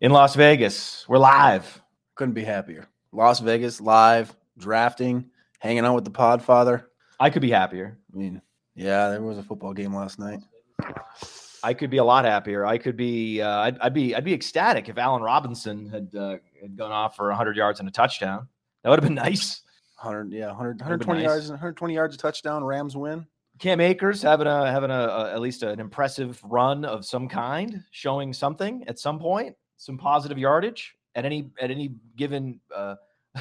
In Las Vegas. We're live. Couldn't be happier. Las Vegas live, drafting, hanging out with the Podfather. I could be happier. I mean, yeah, there was a football game last night. I could be a lot happier. I could be. Uh, I'd, I'd be. I'd be ecstatic if Allen Robinson had uh, had gone off for 100 yards and a touchdown. That would have been nice. 100, yeah, 100, 120 nice. yards, 120 yards a touchdown. Rams win. Cam Akers having a having a, a at least an impressive run of some kind, showing something at some point, some positive yardage at any at any given uh,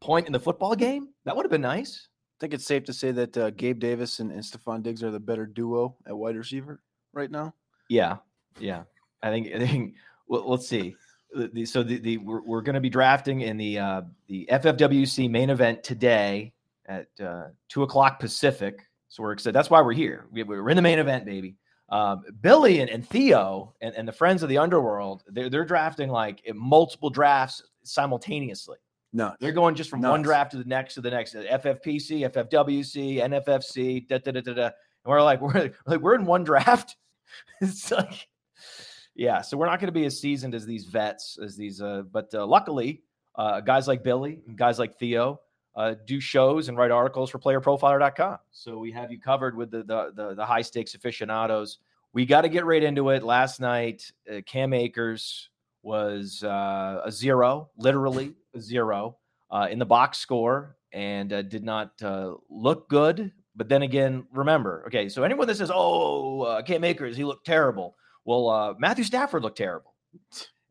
point in the football game. That would have been nice. I think it's safe to say that uh, Gabe Davis and, and Stefon Diggs are the better duo at wide receiver right now. Yeah, yeah. I think I think. Well, let's see. The, so the, the we're, we're going to be drafting in the uh, the FFWC main event today at uh, two o'clock Pacific. So we're excited. That's why we're here. We, we're in the main event, baby. Um, Billy and, and Theo and, and the friends of the underworld, they're they're drafting like multiple drafts simultaneously. No, They're going just from one draft to the next to the next. uh, FFPC, FFWC, NFFC, da da da da da. And we're like, we're like, we're in one draft. it's like, yeah. So we're not going to be as seasoned as these vets, as these. Uh, but uh, luckily, uh, guys like Billy, guys like Theo, uh, do shows and write articles for PlayerProfiler.com. So we have you covered with the the the, the high stakes aficionados. We got to get right into it. Last night, uh, Cam Akers was uh, a zero, literally a zero uh, in the box score, and uh, did not uh, look good. But then again, remember, okay, so anyone that says, "Oh, Cam Akers, he looked terrible," well, Matthew Stafford looked terrible,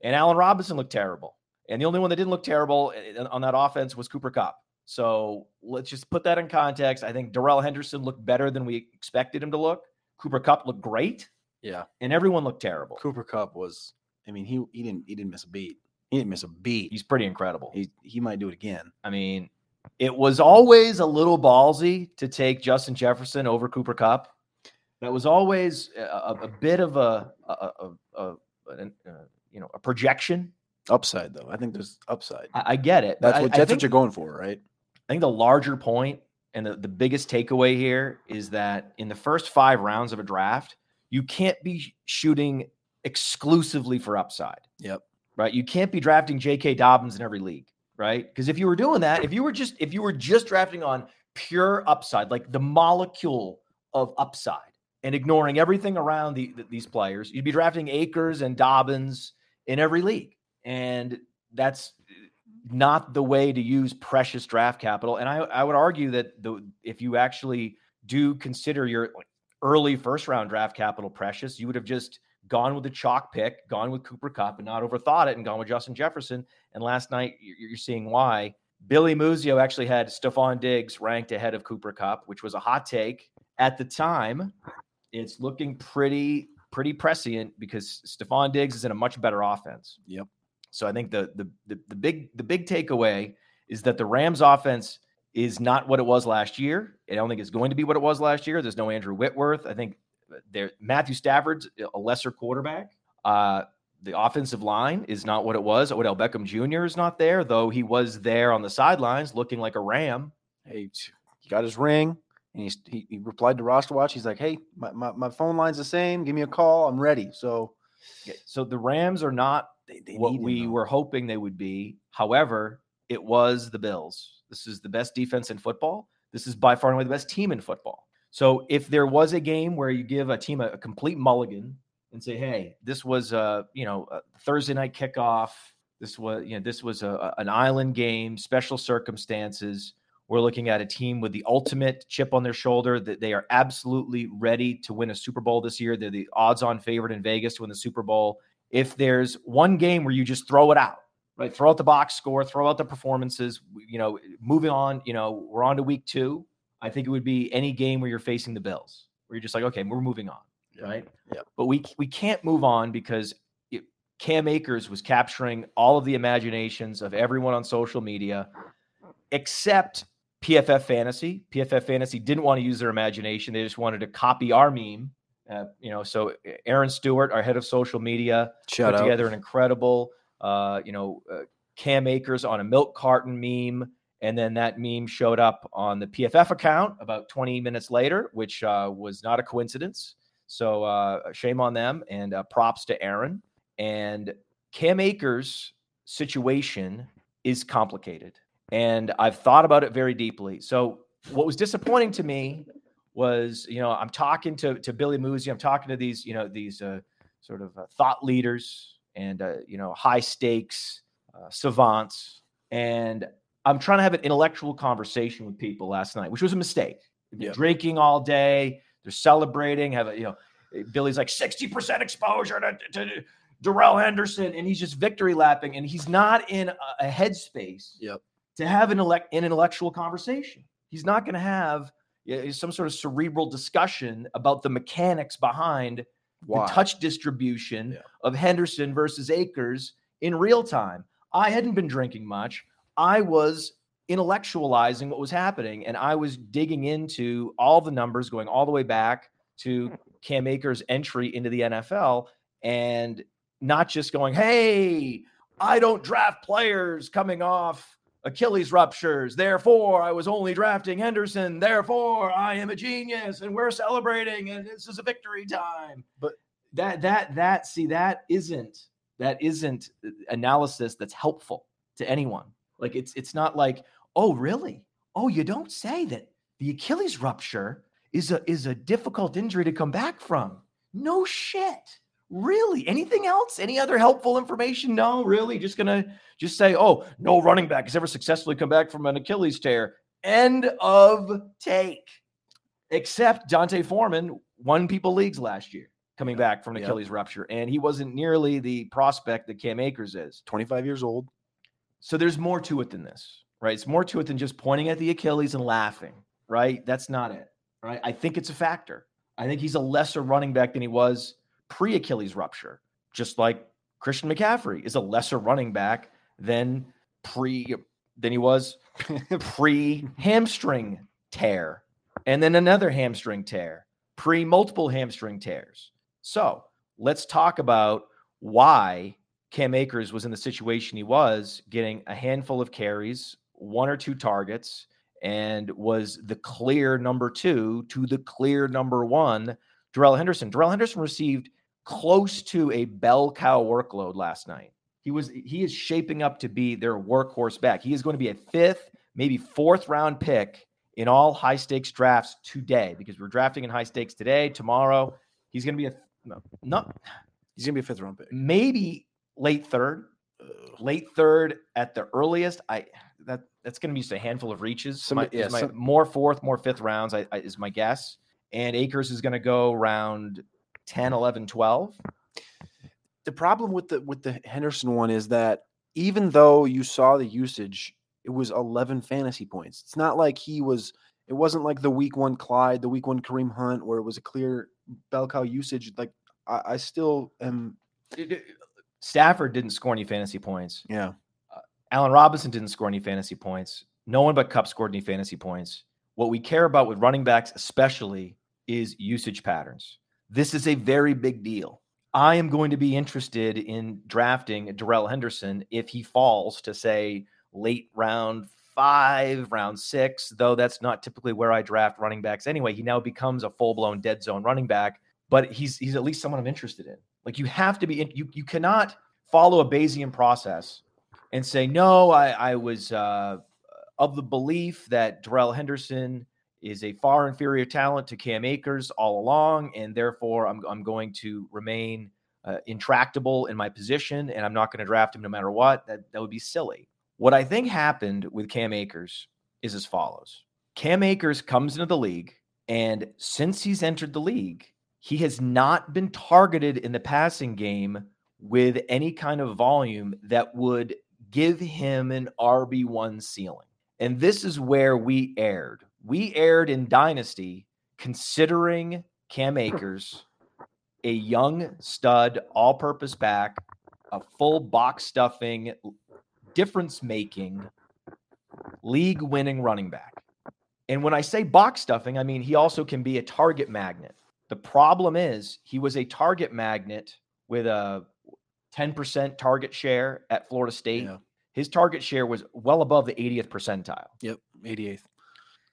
and Allen Robinson looked terrible, and the only one that didn't look terrible uh, on that offense was Cooper Kupp. So let's just put that in context. I think Darrell Henderson looked better than we expected him to look. Cooper Kupp looked great, yeah, and everyone looked terrible. Cooper Kupp was. I mean, he he didn't he didn't miss a beat. He didn't miss a beat. He's pretty incredible. he he might do it again. I mean, it was always a little ballsy to take Justin Jefferson over Cooper Kupp. That was always a, a- bit of a, a, a, uh, you know a projection. Upside though, I think there's upside. I, I get it. That's what I that's think, what you're going for, right? I think the larger point and the, the biggest takeaway here is that in the first five rounds of a draft, you can't be shooting exclusively for upside. Yep. right? You can't be drafting J.K. Dobbins in every league, right? Because if you were doing that, if you were just if you were just drafting on pure upside, like the molecule of upside, and ignoring everything around the, th- these players, you'd be drafting Akers and Dobbins in every league, and that's not the way to use precious draft capital. And I, I would argue that the if you actually do consider your early first round draft capital precious, you would have just gone with the chalk pick, gone with Cooper Kupp, and not overthought it, and gone with Justin Jefferson. And last night, you're, seeing why. Billy Muzio actually had Stefon Diggs ranked ahead of Cooper Kupp, which was a hot take at the time. It's looking pretty pretty prescient because Stefon Diggs is in a much better offense. Yep. So I think the the the, the big the big takeaway is that the Rams offense is not what it was last year. I don't think it's going to be what it was last year. There's no Andrew Whitworth. I think there Matthew Stafford's a lesser quarterback. Uh, the offensive line is not what it was. Odell Beckham Jr. is not there, though he was there on the sidelines looking like a ram. Hey, he got his ring and he's, he, he replied to roster watch. He's like, hey, my, my, my phone line's the same. Give me a call. I'm ready. So So the Rams are not they, they what we though. were hoping they would be. However, it was the Bills. This is the best defense in football. This is by far and away the best team in football. So if there was a game where you give a team a, a complete mulligan and say, "Hey, this was a you know a Thursday night kickoff. This was you know this was a- an island game, special circumstances." We're looking at a team with the ultimate chip on their shoulder that they are absolutely ready to win a Super Bowl this year. They're the odds on favorite in Vegas to win the Super Bowl. If there's one game where you just throw it out, right? Throw out the box score, throw out the performances, you know, moving on, you know, we're on to week two. I think it would be any game where you're facing the Bills, where you're just like, okay, we're moving on, right? Yeah. But we we can't move on because it, Cam Akers was capturing all of the imaginations of everyone on social media, except PFF Fantasy. PFF Fantasy didn't want to use their imagination; they just wanted to copy our meme. Uh, you know, so Aaron Stewart, our head of social media, Shout put out. together an incredible, uh, you know, uh, Cam Akers on a milk carton meme. And then that meme showed up on the PFF account about 20 minutes later, which uh, was not a coincidence. So uh, shame on them and uh, props to Aaron. And Cam Akers' situation is complicated. And I've thought about it very deeply. So what was disappointing to me was, you know, I'm talking to, to Billy Musi, I'm talking to these, you know, these uh, sort of uh, thought leaders and, uh, you know, high stakes uh, savants. And I'm trying to have an intellectual conversation with people last night, which was a mistake. Drinking all day, they're celebrating. Have a, you know, Billy's like 60% exposure to, to, to Darrell Henderson, and he's just victory lapping, and he's not in a, a headspace Yep. to have an, elect, an intellectual conversation. He's not going to have some sort of cerebral discussion about the mechanics behind Why? the touch distribution Yeah. of Henderson versus Akers in real time. I hadn't been drinking much. I was intellectualizing what was happening and I was digging into all the numbers going all the way back to hmm. Cam Akers' entry into the NFL and not just going, hey, I don't draft players coming off Achilles ruptures. Therefore, I was only drafting Henderson. Therefore, I am a genius and we're celebrating and this is a victory time. But- that that that see that isn't that isn't analysis that's helpful to anyone. Like it's it's not like, "Oh, really? Oh, you don't say that the Achilles rupture is a is a difficult injury to come back from." No shit. Really? Anything else? Any other helpful information? No, really? Just gonna just say, oh, no running back has ever successfully come back from an Achilles tear. End of take. Except D'Onta Foreman won people leagues last year coming back from an Yep. Achilles rupture, and he wasn't nearly the prospect that Cam Akers is. 25 years old. So there's more to it than this, right? It's more to it than just pointing at the Achilles and laughing, right? That's not it, right? I think it's a factor. I think he's a lesser running back than he was pre Achilles rupture, just like Christian McCaffrey is a lesser running back than pre than he was pre hamstring tear, and then another hamstring tear, pre multiple hamstring tears. So let's talk about why Cam Akers was in the situation he was, getting a handful of carries, one or two targets, and was the clear number two to the clear number one, Darrell Henderson. Darrell Henderson received close to a bell cow workload last night. He was he is shaping up to be their workhorse back. He is going to be a fifth, maybe fourth round pick in all high stakes drafts today because we're drafting in high stakes today, tomorrow. He's going to be a no, not He's gonna be a fifth round pick. maybe late third, late third at the earliest. I that that's going to be just a handful of reaches. Some- my, yeah, my- some- more fourth, more fifth rounds I, I, is my guess. And Akers is going to go round 10, 11, 12. The problem with the with the Henderson one is that even though you saw the usage, it was 11 fantasy points. It's not like he was. It wasn't like the week one Clyde, the week one Kareem Hunt, where it was a clear bell cow usage. Like I, I still am. Stafford didn't score any fantasy points. Yeah. Uh, Allen Robinson didn't score any fantasy points. No one but Kupp scored any fantasy points. What we care about with running backs, especially, is usage patterns. This is a very big deal. I am going to be interested in drafting Darrell Henderson if he falls to say late round five, round six, though that's not typically where I draft running backs anyway. He now becomes a full blown dead zone running back, but he's he's at least someone I'm interested in. Like you have to be in, you you cannot follow a Bayesian process and say no. I I was uh, of the belief that Darrell Henderson is a far inferior talent to Cam Akers all along, and therefore I'm I'm going to remain uh, intractable in my position, and I'm not going to draft him no matter what. That that would be silly. What I think happened with Cam Akers is as follows Cam Akers comes into the league, and since he's entered the league, he has not been targeted in the passing game with any kind of volume that would give him an RB1 ceiling. And this is where we aired. We aired in Dynasty considering Cam hmm. Akers a young stud, all purpose back, a full box stuffing, difference making, league winning running back. And when I say box stuffing, I mean he also can be a target magnet. The problem is he was a target magnet with a 10% target share at Florida State. Yeah. His target share was well above the 80th percentile. Yep, 88th.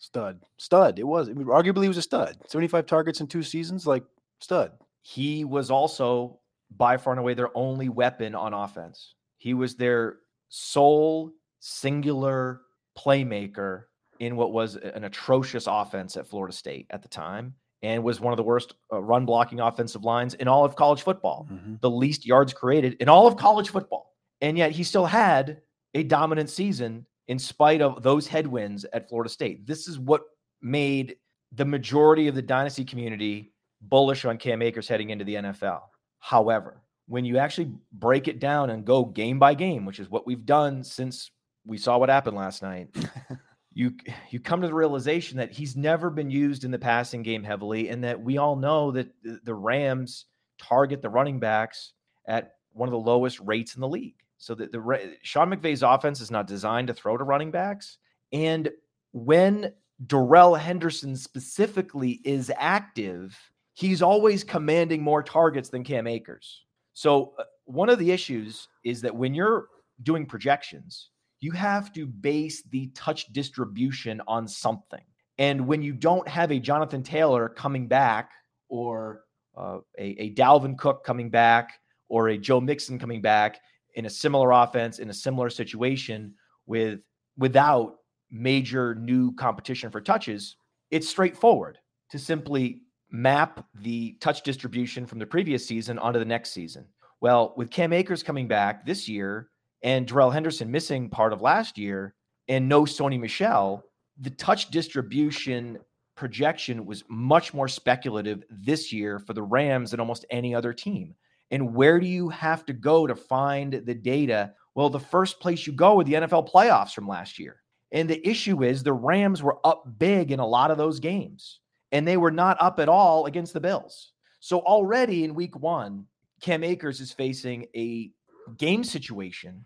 Stud. Stud. It was. Arguably, he was a stud. 75 targets in two seasons, like stud. He was also by far and away their only weapon on offense. He was their sole singular playmaker in what was an atrocious offense at Florida State at the time and was one of the worst uh, run blocking offensive lines in all of college football, mm-hmm. the least yards created in all of college football. And yet he still had a dominant season in spite of those headwinds at Florida State. This is what made the majority of the dynasty community bullish on Cam Akers heading into the NFL. However, when you actually break it down and go game by game, which is what we've done since we saw what happened last night, you you come to the realization that he's never been used in the passing game heavily, and that we all know that the Rams target the running backs at one of the lowest rates in the league. So that the Sean McVay's offense is not designed to throw to running backs, and when Darrell Henderson specifically is active, he's always commanding more targets than Cam Akers. So uh, one of the issues is that when you're doing projections, you have to base the touch distribution on something. And when you don't have a Jonathan Taylor coming back or uh, a, a Dalvin Cook coming back or a Joe Mixon coming back in a similar offense in a similar situation with without major new competition for touches, it's straightforward to simply map the touch distribution from the previous season onto the next season. Well, with Cam Akers coming back this year and Darrell Henderson missing part of last year and no Sony Michel, the touch distribution projection was much more speculative this year for the Rams than almost any other team. And where do you have to go to find the data? Well, the first place you go are the NFL playoffs from last year. And the issue is the Rams were up big in a lot of those games, and they were not up at all against the Bills. So already in week one, Cam Akers is facing a game situation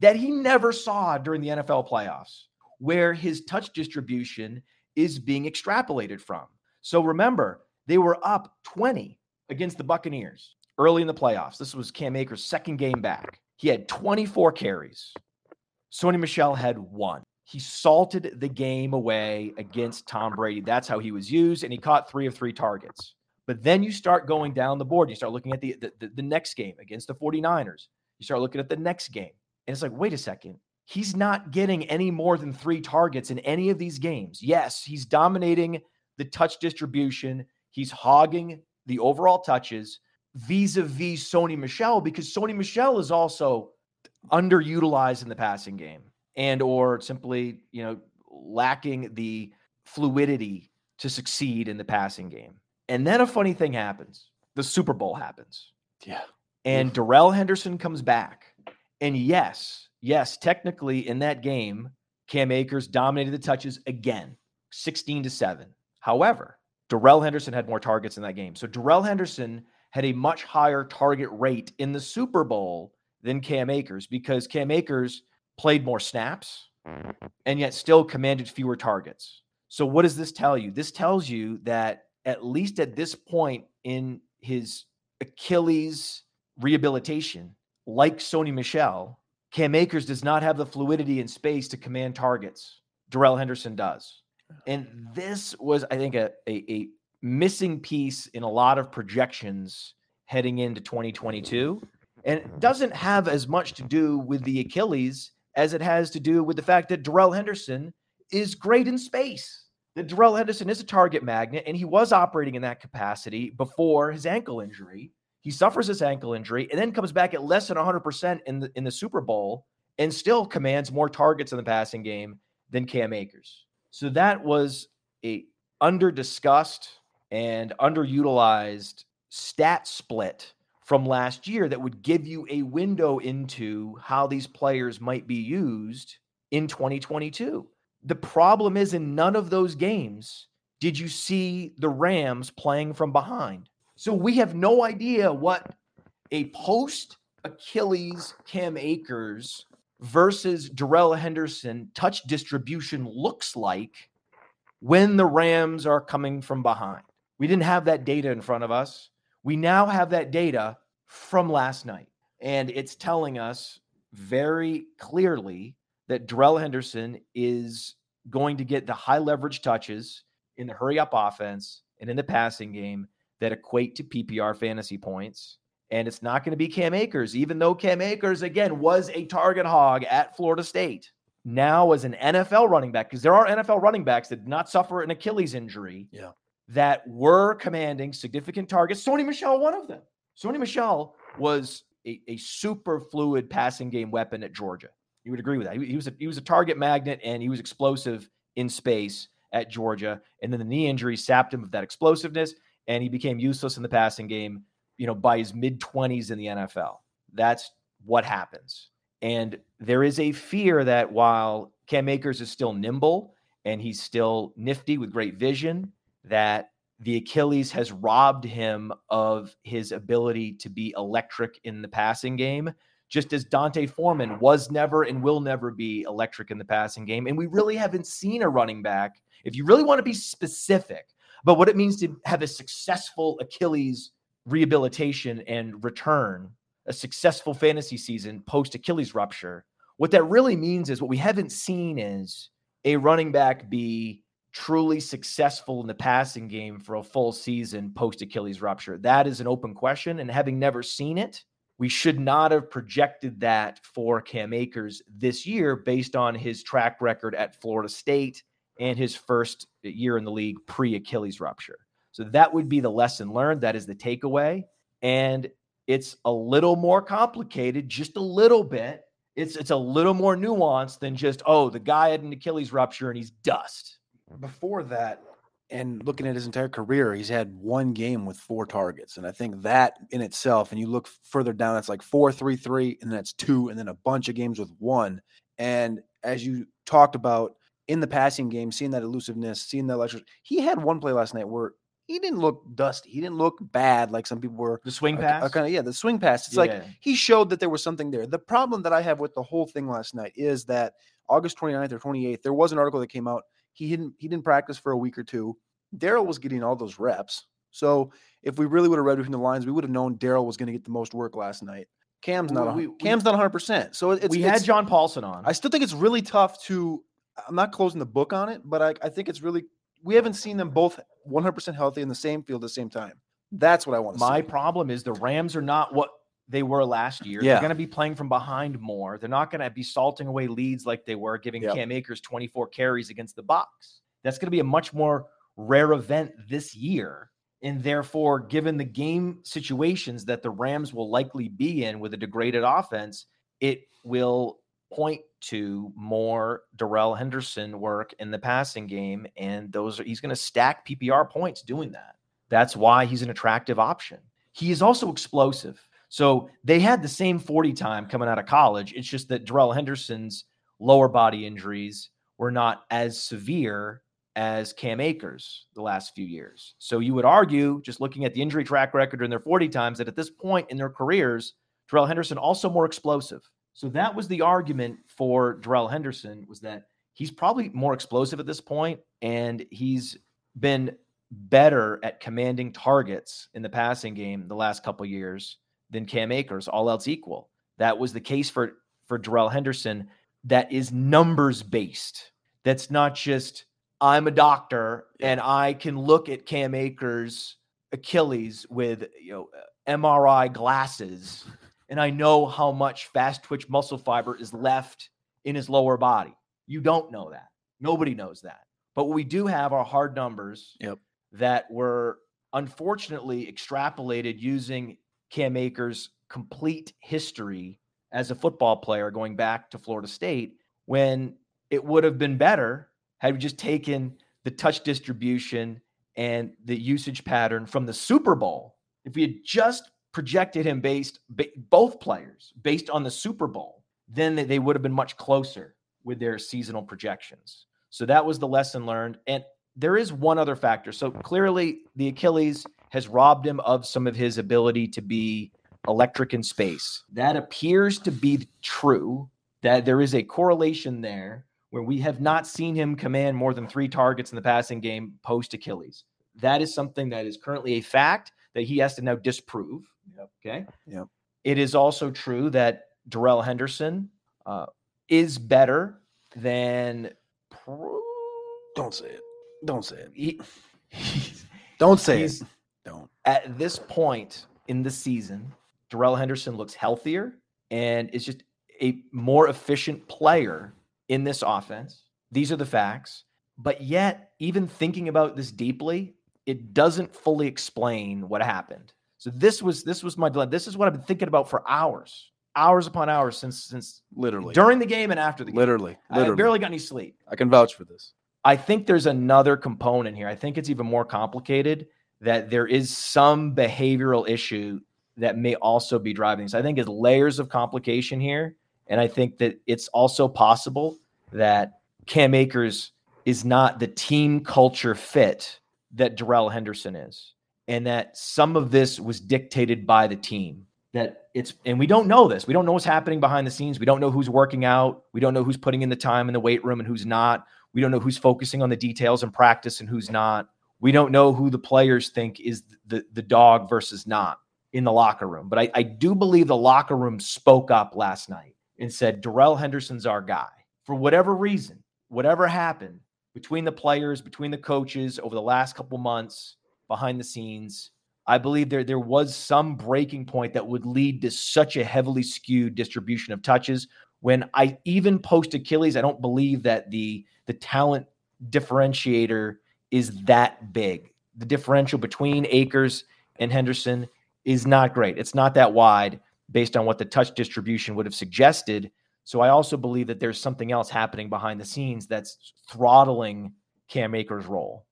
that he never saw during the NFL playoffs, where his touch distribution is being extrapolated from. So remember, they were up 20 against the Buccaneers early in the playoffs. This was Cam Akers' second game back. He had 24 carries. Sony Michel had one. He salted the game away against Tom Brady. That's how he was used, and he caught three of three targets. But then you start going down the board. You start looking at the, the, the next game against the 49ers. You start looking at the next game. And it's like, wait a second. He's not getting any more than three targets in any of these games. Yes, he's dominating the touch distribution. He's hogging the overall touches vis-a-vis Sony Michel because Sony Michel is also underutilized in the passing game and or simply, you know, lacking the fluidity to succeed in the passing game. And then a funny thing happens. The Super Bowl happens. Yeah. And Darrell Henderson comes back and yes, yes, technically in that game, Cam Akers dominated the touches again, 16 to 7. However, Darrell Henderson had more targets in that game. So Darrell Henderson had a much higher target rate in the Super Bowl than Cam Akers because Cam Akers played more snaps and yet still commanded fewer targets. So, what does this tell you? This tells you that at least at this point in his Achilles rehabilitation, like Sony Michel, Cam Akers does not have the fluidity and space to command targets. Darrell Henderson does. And uh-huh. this was, I think, a, a, a missing piece in a lot of projections heading into 2022. And it doesn't have as much to do with the Achilles as it has to do with the fact that Darrell Henderson is great in space. That Darrell Henderson is a target magnet, and he was operating in that capacity before his ankle injury. He suffers his ankle injury and then comes back at less than 100% in the in the Super Bowl and still commands more targets in the passing game than Cam Akers. So that was a under discussed and underutilized stat split from last year that would give you a window into how these players might be used in 2022. The problem is in none of those games did you see the Rams playing from behind. So we have no idea what a post Achilles Cam Akers versus Darrell Henderson touch distribution looks like when the Rams are coming from behind. We didn't have that data in front of us. We now have that data from last night, and it's telling us very clearly that Darrell Henderson is going to get the high leverage touches in the hurry up offense and in the passing game that equate to PPR fantasy points. And it's not going to be Cam Akers, even though Cam Akers, again, was a target hog at Florida State. Now, as an NFL running back, because there are NFL running backs that did not suffer an Achilles injury Yeah. That were commanding significant targets. Sony Michel, one of them. Sony Michel was a, a super fluid passing game weapon at Georgia. You would agree with that. He, he was a, he was a target magnet and he was explosive in space at Georgia. And then the knee injury sapped him of that explosiveness, and he became useless in the passing game. You know, by his mid twenties in the NFL. That's what happens. And there is a fear that while Cam Akers is still nimble and he's still nifty with great vision, that the Achilles has robbed him of his ability to be electric in the passing game, just as D'Onta Foreman was never and will never be electric in the passing game. And we really haven't seen a running back. If you really want to be specific about what it means to have a successful Achilles rehabilitation and return, a successful fantasy season post Achilles rupture, what that really means is what we haven't seen is a running back be truly successful in the passing game for a full season post Achilles rupture? That is an open question. And having never seen it, we should not have projected that for Cam Akers this year based on his track record at Florida State and his first year in the league pre Achilles rupture. So that would be the lesson learned. That is the takeaway. And it's a little more complicated, just a little bit. It's it's a little more nuanced than just, oh, the guy had an Achilles rupture and he's dust before that and looking at his entire career, he's had one game with four targets. And I think that in itself, and you look further down, it's like four, three, three, and then that's two, and then a bunch of games with one. And as you talked about in the passing game, seeing that elusiveness, seeing that electric, he had one play last night where he didn't look dusty. He didn't look bad like some people were. The swing uh, pass? uh, kind of, yeah, the swing pass. It's like he showed that there was something there. The problem that I have with the whole thing last night is that August 29th or 28th, there was an article that came out. He didn't he didn't practice for a week or two. Darrell was getting all those reps. So if we really would have read between the lines, we would have known Darrell was going to get the most work last night. Cam's not We- we- Cam's not 100. percent So it's we it's- had John Paulson on. I still think it's really tough to. I'm not closing the book on it, but I, I think it's really we haven't seen them both 100 percent healthy in the same field at the same time. That's what I want to My see. problem is the Rams are not what they were last year. Yeah. They're going to be playing from behind more. They're not going to be salting away leads like they were, giving Yep. Cam Akers 24 carries against the box. That's going to be a much more rare event this year. And therefore, given the game situations that the Rams will likely be in with a degraded offense, it will point to more Darrell Henderson work in the passing game. And those are he's going to stack PPR points doing that. That's why he's an attractive option. He is also explosive. So they had the same 40 time coming out of college. It's just that Darrell Henderson's lower body injuries were not as severe as Cam Akers the last few years. So you would argue, just looking at the injury track record in their 40 times, that at this point in their careers, Darrell Henderson also more explosive. So that was the argument for Darrell Henderson was that he's probably more explosive at this point, and he's been better at commanding targets in the passing game the last couple years than Cam Akers, all else equal. That was the case for for Darrell Henderson. That is numbers based. That's not just I'm a doctor and I can look at Cam Akers' Achilles with you know MRI glasses and I know how much fast twitch muscle fiber is left in his lower body. You don't know that. Nobody knows that. But what we do have are hard numbers Yep. that were unfortunately extrapolated using Cam Akers' complete history as a football player going back to Florida State when it would have been better had we just taken the touch distribution and the usage pattern from the Super Bowl, if we had just projected him based both players based on the Super Bowl, then they would have been much closer with their seasonal projections. So that was the lesson learned. And there is one other factor. So clearly, the Achilles has robbed him of some of his ability to be electric in space. That appears to be true, that there is a correlation there where we have not seen him command more than three targets in the passing game post Achilles. That is something that is currently a fact that he has to now disprove. Yep. Okay. Yep. It is also true that Darrell Henderson uh, is better than. Pro- Don't say it. Don't say it. He, Don't say it. Don't. At this point in the season, Darrell Henderson looks healthier and is just a more efficient player in this offense. These are the facts. But yet, even thinking about this deeply, it doesn't fully explain what happened. So this was this was my dilemma. This is what I've been thinking about for hours, hours upon hours since since literally during the game and after the game. Literally, literally. I barely got any sleep. I can vouch for this. I think there's another component here. I think it's even more complicated that there is some behavioral issue that may also be driving this. I think it's layers of complication here. And I think that it's also possible that Cam Akers is not the team culture fit that Darrell Henderson is. And that some of this was dictated by the team. That it's, and we don't know this. We don't know what's happening behind the scenes. We don't know who's working out. We don't know who's putting in the time in the weight room and who's not. We don't know who's focusing on the details in practice and who's not. We don't know who the players think is the, the dog versus not in the locker room. But I, I do believe the locker room spoke up last night and said, Darrell Henderson's our guy. For whatever reason, whatever happened between the players, between the coaches over the last couple months, behind the scenes, I believe there, there was some breaking point that would lead to such a heavily skewed distribution of touches. When I even post Achilles, I don't believe that the the talent differentiator is that big. The differential between Akers and Henderson is not great. It's not that wide based on what the touch distribution would have suggested. So I also believe that there's something else happening behind the scenes that's throttling Cam Akers' role.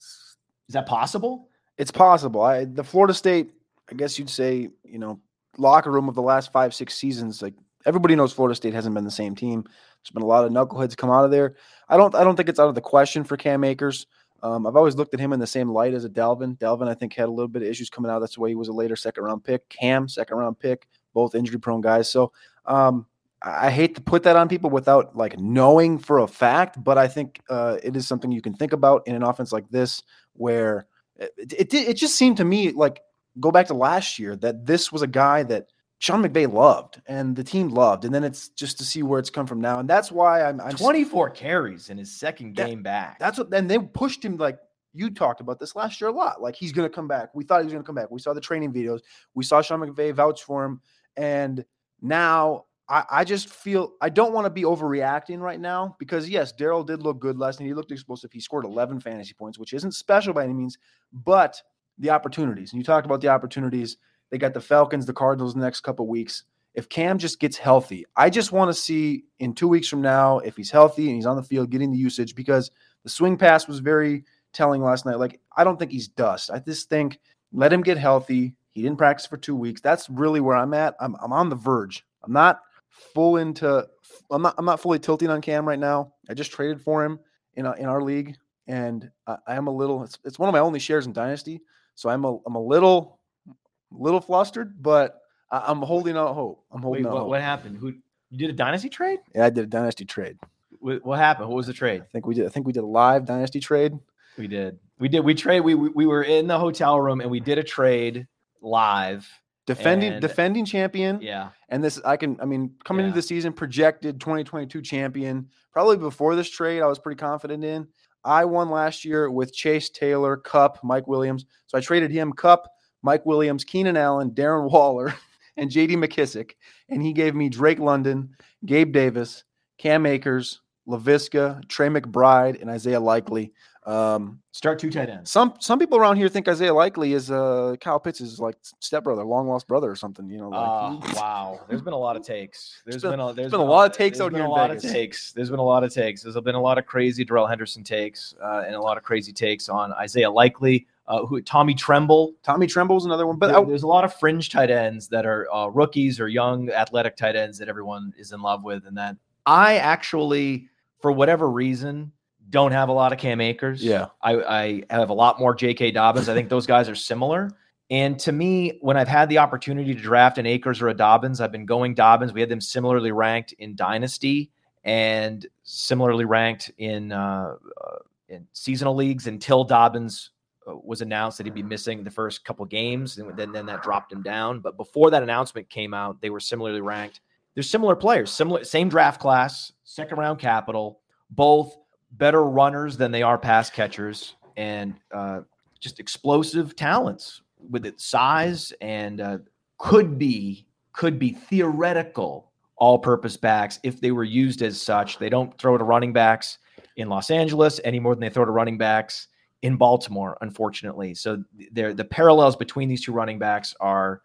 Is that possible? It's possible. I the Florida State, I guess you'd say, you know, locker room of the last five, six seasons, like everybody knows Florida State hasn't been the same team. There's been a lot of knuckleheads come out of there. I don't I don't think it's out of the question for Cam Akers. Um, I've always looked at him in the same light as a Dalvin. Dalvin, I think, had a little bit of issues coming out. That's why he was a later second round pick. Cam, second round pick, both injury prone guys. So um, I hate to put that on people without like knowing for a fact, but I think uh, it is something you can think about in an offense like this, where it, it, it just seemed to me like go back to last year that this was a guy that Sean McVay loved and the team loved. And then it's just to see where it's come from now. And that's why I'm, I'm 24 carries in his second game back. That's what, and they pushed him like you talked about this last year a lot. Like he's going to come back. We thought he was going to come back. We saw the training videos. We saw Sean McVay vouch for him. And now I, I just feel I don't want to be overreacting right now because yes, Darrell did look good last night. He looked explosive. He scored 11 fantasy points, which isn't special by any means, but the opportunities. And you talked about the opportunities they got the Falcons, the Cardinals the next couple weeks. If Cam just gets healthy, I just want to see in two weeks from now if he's healthy and he's on the field getting the usage because the swing pass was very telling last night. Like, I don't think he's dust. I just think let him get healthy. He didn't practice for two weeks. That's really where I'm at. I'm, I'm on the verge. I'm not full into. I'm not. I'm not fully tilting on Cam right now. I just traded for him in a, in our league, and I, I am a little. It's, it's one of my only shares in Dynasty, so I'm a I'm a little little flustered, but I, am holding out hope. I'm holding Wait, out what, hope. what happened? Who you did a dynasty trade? Yeah, I did a dynasty trade. What, what happened? What was the trade? I think we did. I think we did a live dynasty trade. We did. We did. We trade. We, we we were in the hotel room and we did a trade live. Defending And- defending champion. Yeah. And this I can I mean coming Yeah. into the season projected 2022 champion. Probably before this trade I was pretty confident in. I won last year with Chase Taylor, Kupp, Mike Williams. So I traded him Kupp, Mike Williams, Keenan Allen, Darren Waller, and JD McKissic. And he gave me Drake London, Gabe Davis, Cam Akers, Laviska, Trey McBride, and Isaiah Likely. Um, Start two tight ends. some some people around here think Isaiah Likely is uh Kyle Pitts' is like stepbrother, long lost brother or something. You know, like, Ah, wow. There's been a lot of takes. There's been- been, a there's been a lot of takes out here a lot of takes. There's been a lot of takes. There's been a lot of crazy Darrell Henderson takes uh, and a lot of crazy takes on Isaiah Likely, uh, who Tommy Tremble. Tommy Tremble's another one, but There- there's a lot of fringe tight ends that are uh, rookies or young athletic tight ends that everyone is in love with, and that I actually, for whatever reason, don't have a lot of Cam Akers. yeah, I, I have a lot more J.K. Dobbins. I think those guys are similar. And to me, when I've had the opportunity to draft an Akers or a Dobbins, I've been going Dobbins. We had them similarly ranked in Dynasty and similarly ranked in uh, uh, in seasonal leagues until Dobbins was announced that he'd be missing the first couple games, and then then that dropped him down. But before that announcement came out, they were similarly ranked. They're similar players, similar same draft class, second round capital, both better runners than they are pass catchers, and uh, just explosive talents with its size and uh, could be could be theoretical all-purpose backs if they were used as such. They don't throw to running backs in Los Angeles any more than they throw to running backs in Baltimore, unfortunately. So there the parallels between these two running backs are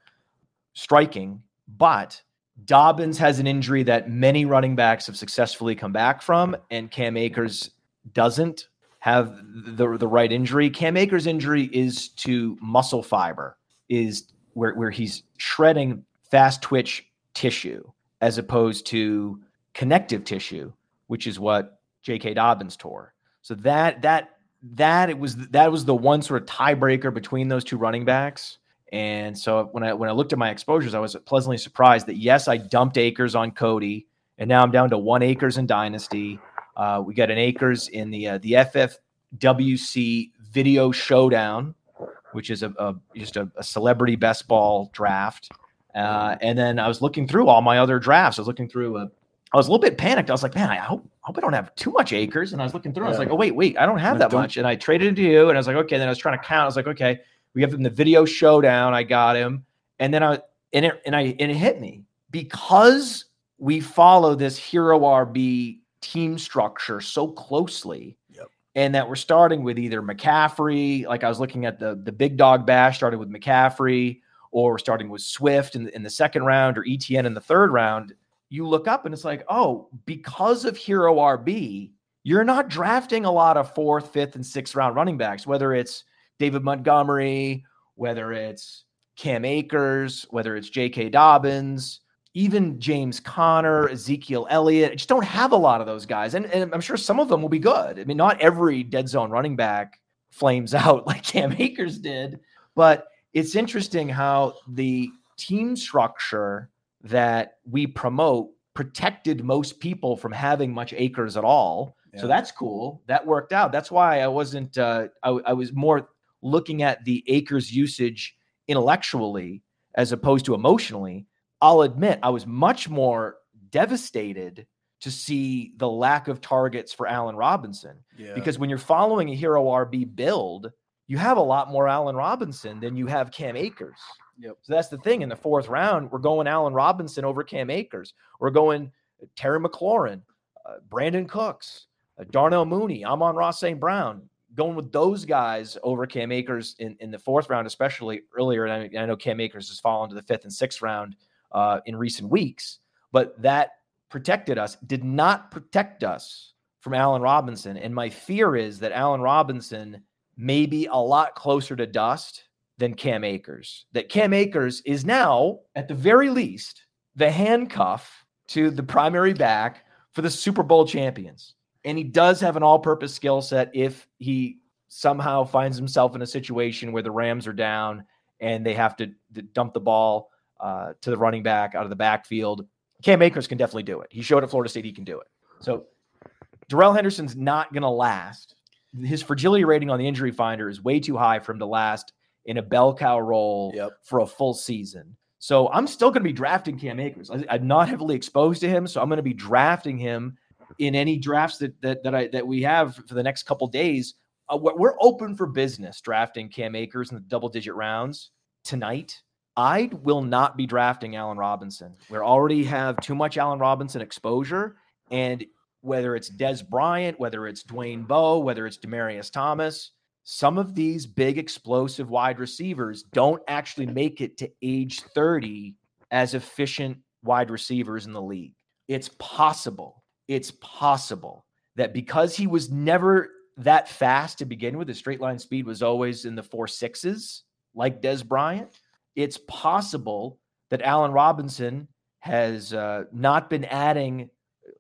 striking, but Dobbins has an injury that many running backs have successfully come back from, and Cam Akers doesn't have the the right injury. Cam Akers' injury is to muscle fiber, is where where he's shredding fast twitch tissue as opposed to connective tissue, which is what J.K. Dobbins tore. So that that that it was that was the one sort of tiebreaker between those two running backs. And so when I when I looked at my exposures, I was pleasantly surprised that yes, I dumped Akers on Cody, and now I'm down to one Akers in Dynasty. Uh, we got an Akers in the uh, the FFWC Video Showdown, which is a, a just a, a celebrity best ball draft. Uh, and then I was looking through all my other drafts. I was looking through. A, I was a little bit panicked. I was like, man, I hope, hope I don't have too much Akers. And I was looking through. I was like, oh wait, wait, I don't have that don't- much. And I traded into you. And I was like, okay. Then I was trying to count. I was like, okay, we have him the video showdown. I got him. And then I and it and I and it hit me because we follow this hero RB team structure so closely. Yep. And that we're starting with either McCaffrey, like I was looking at the the big dog bash, started with McCaffrey, or we're starting with Swift in, in the second round or ETN in the third round. You look up and it's like, oh, because of hero RB, you're not drafting a lot of fourth, fifth, and sixth round running backs, whether it's David Montgomery, whether it's Cam Akers, whether it's J.K. Dobbins, even James Conner, Ezekiel Elliott. I just don't have a lot of those guys. And, and I'm sure some of them will be good. I mean, not every dead zone running back flames out like Cam Akers did, but it's interesting how the team structure that we promote protected most people from having much Akers at all. Yeah. So that's cool. That worked out. That's why I wasn't, uh, I, I was more looking at the Akers usage intellectually as opposed to emotionally. I'll admit I was much more devastated to see the lack of targets for Allen Robinson yeah. because when you're following a hero RB build, you have a lot more Allen Robinson than you have Cam Akers. Yep. So that's the thing. In the fourth round, we're going Allen Robinson over Cam Akers. We're going Terry McLaurin, uh, Brandin Cooks, uh, Darnell Mooney, Amon-Ra St. Brown, going with those guys over Cam Akers in, in the fourth round, especially earlier. And I, I know Cam Akers has fallen to the fifth and sixth round uh, in recent weeks, but that protected us, did not protect us from Allen Robinson. And my fear is that Allen Robinson may be a lot closer to dust than Cam Akers. That Cam Akers is now, at the very least, the handcuff to the primary back for the Super Bowl champions. And he does have an all purpose skill set if he somehow finds himself in a situation where the Rams are down and they have to, dump the ball uh, to the running back out of the backfield. Cam Akers can definitely do it. He showed at Florida State he can do it. So Darrell Henderson's not going to last. His fragility rating on the injury finder is way too high for him to last in a bell cow role Yep. for a full season. So I'm still going to be drafting Cam Akers. I, I'm not heavily exposed to him, so I'm going to be drafting him in any drafts that that that I that we have for the next couple days. Uh, we're open for business drafting Cam Akers in the double digit rounds tonight. I will not be drafting Allen Robinson. We already have too much Allen Robinson exposure, and whether it's Dez Bryant, whether it's Dwayne Bowe, whether it's Demaryius Thomas, some of these big explosive wide receivers don't actually make it to age 30 as efficient wide receivers in the league. It's possible. It's possible that because he was never that fast to begin with, his straight line speed was always in the four sixes, like Dez Bryant. It's possible that Allen Robinson has uh, not been adding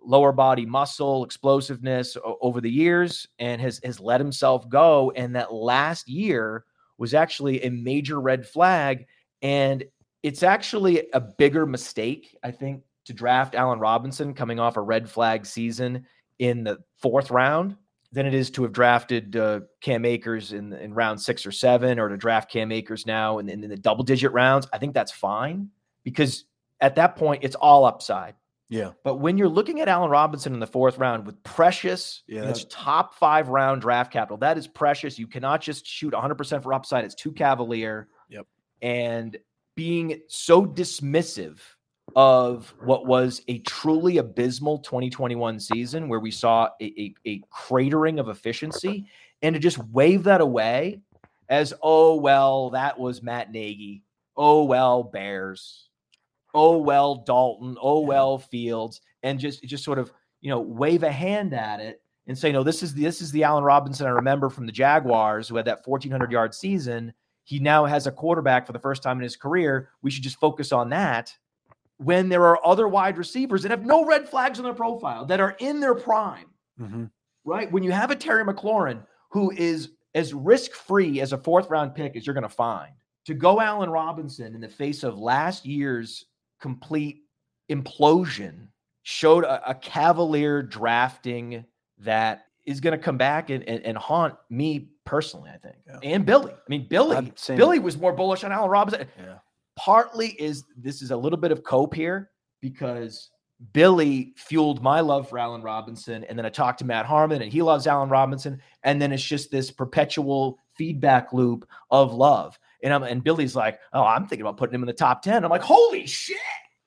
lower body muscle explosiveness over the years and has has let himself go and that last year was actually a major red flag and it's actually a bigger mistake i think to draft Allen Robinson coming off a red flag season in the fourth round than it is to have drafted uh, Cam Akers in, in round six or seven, or to draft Cam Akers now in, in the double digit rounds. I think that's fine because at that point it's all upside. Yeah. But when you're looking at Allen Robinson in the fourth round with precious, Yeah, you know, that's- top five round draft capital, that is precious. You cannot just shoot 100% for upside. It's too cavalier. Yep. And being so dismissive of what was a truly abysmal 2021 season where we saw a, a, a cratering of efficiency and to just wave that away as, oh, well, that was Matt Nagy. Oh, well, Bears oh well Dalton, oh well Fields, and just just sort of you know wave a hand at it and say no, this is the, this is the Allen Robinson I remember from the Jaguars who had that 1400 yard season. He now has a quarterback for the first time in his career. We should just focus on that. When there are other wide receivers that have no red flags on their profile that are in their prime, Mm-hmm. right? When you have a Terry McLaurin who is as risk free as a fourth round pick as you're going to find, to go Allen Robinson in the face of last year's complete implosion showed a, a cavalier drafting that is going to come back and, and, and haunt me personally, I think, Yeah. and Billy. I mean, Billy. Billy was more bullish on Allen Robinson. Yeah. Partly is this is a little bit of cope here because Billy fueled my love for Allen Robinson. And then I talked to Matt Harmon and he loves Allen Robinson. And then it's just this perpetual feedback loop of love. And I'm and Billy's like, oh, I'm thinking about putting him in the top 10. I'm like, holy shit.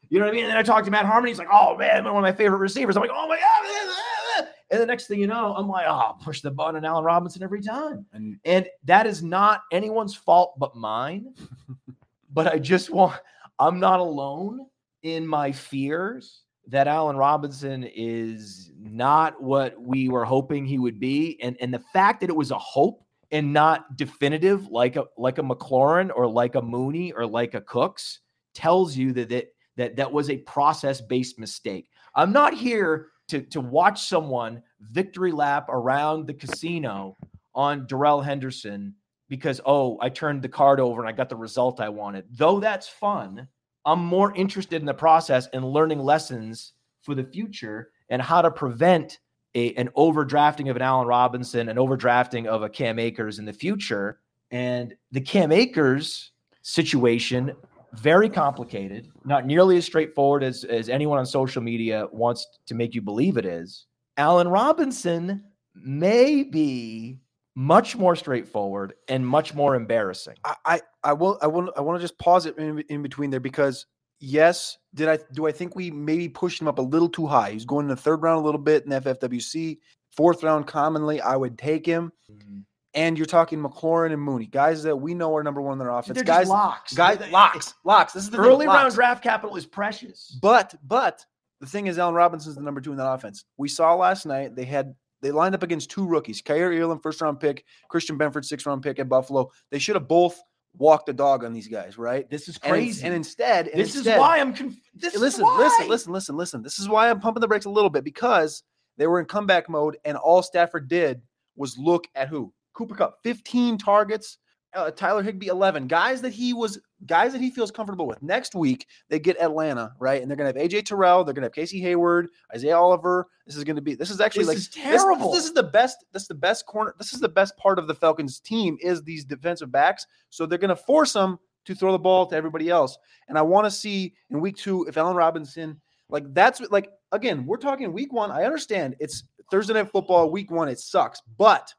You know what I mean? And then I talked to Matt Harmon. He's like, oh man, one of my favorite receivers. I'm like, oh my God. And the next thing you know, I'm like, oh, push the button on Allen Robinson every time. And And that is not anyone's fault but mine. but I just want, I'm not alone in my fears that Allen Robinson is not what we were hoping he would be. And, and the fact that it was a hope and not definitive like a like a McLaurin or like a Mooney or like a Cooks tells you that that that, that was a process-based mistake. I'm not here to, to watch someone victory lap around the casino on Darrell Henderson because oh I turned the card over and I got the result I wanted. Though that's fun, I'm more interested in the process and learning lessons for the future and how to prevent a, an overdrafting of an Allen Robinson, an overdrafting of a Cam Akers in the future. And the Cam Akers situation, very complicated, not nearly as straightforward as, as anyone on social media wants to make you believe it is. Allen Robinson may be much more straightforward and much more embarrassing. I, I, I will, I will, I want to just pause it in, in between there because yes, did I, do I think we maybe pushed him up a little too high? He's going in the third round a little bit in FFWC, fourth round commonly. I would take him. Mm-hmm. And you're talking McLaurin and Mooney, guys that we know are number one in their offense. They're guys, just locks. guys, They- locks, locks. This is the Early round draft capital is precious. But but the thing is, Allen Robinson's the number two in that offense. We saw last night they had they lined up against two rookies, Kaiir Elam, first round pick, Christian Benford, sixth round pick at Buffalo. They should have both walked the dog on these guys, right? This is crazy. And, instead, and this instead- is why I'm conf- this is listen, why. listen, listen, listen, listen. This is why I'm pumping the brakes a little bit because they were in comeback mode, and all Stafford did was look at who Cooper Kupp, 15 targets, uh, Tyler Higbee, 11 guys that he was guys that he feels comfortable with. Next week they get Atlanta, right, and they're gonna have AJ Terrell, they're gonna have Casey Hayward, Isaiah Oliver. This is gonna be this is actually This like is this- terrible. This, is the best. This is the best corner. This is the best part of the Falcons team is these defensive backs. So they're gonna force them to throw the ball to everybody else. And I want to see in week two if Allen Robinson, like that's what- like again, we're talking week one. I understand it's Thursday night football, week one, it sucks. But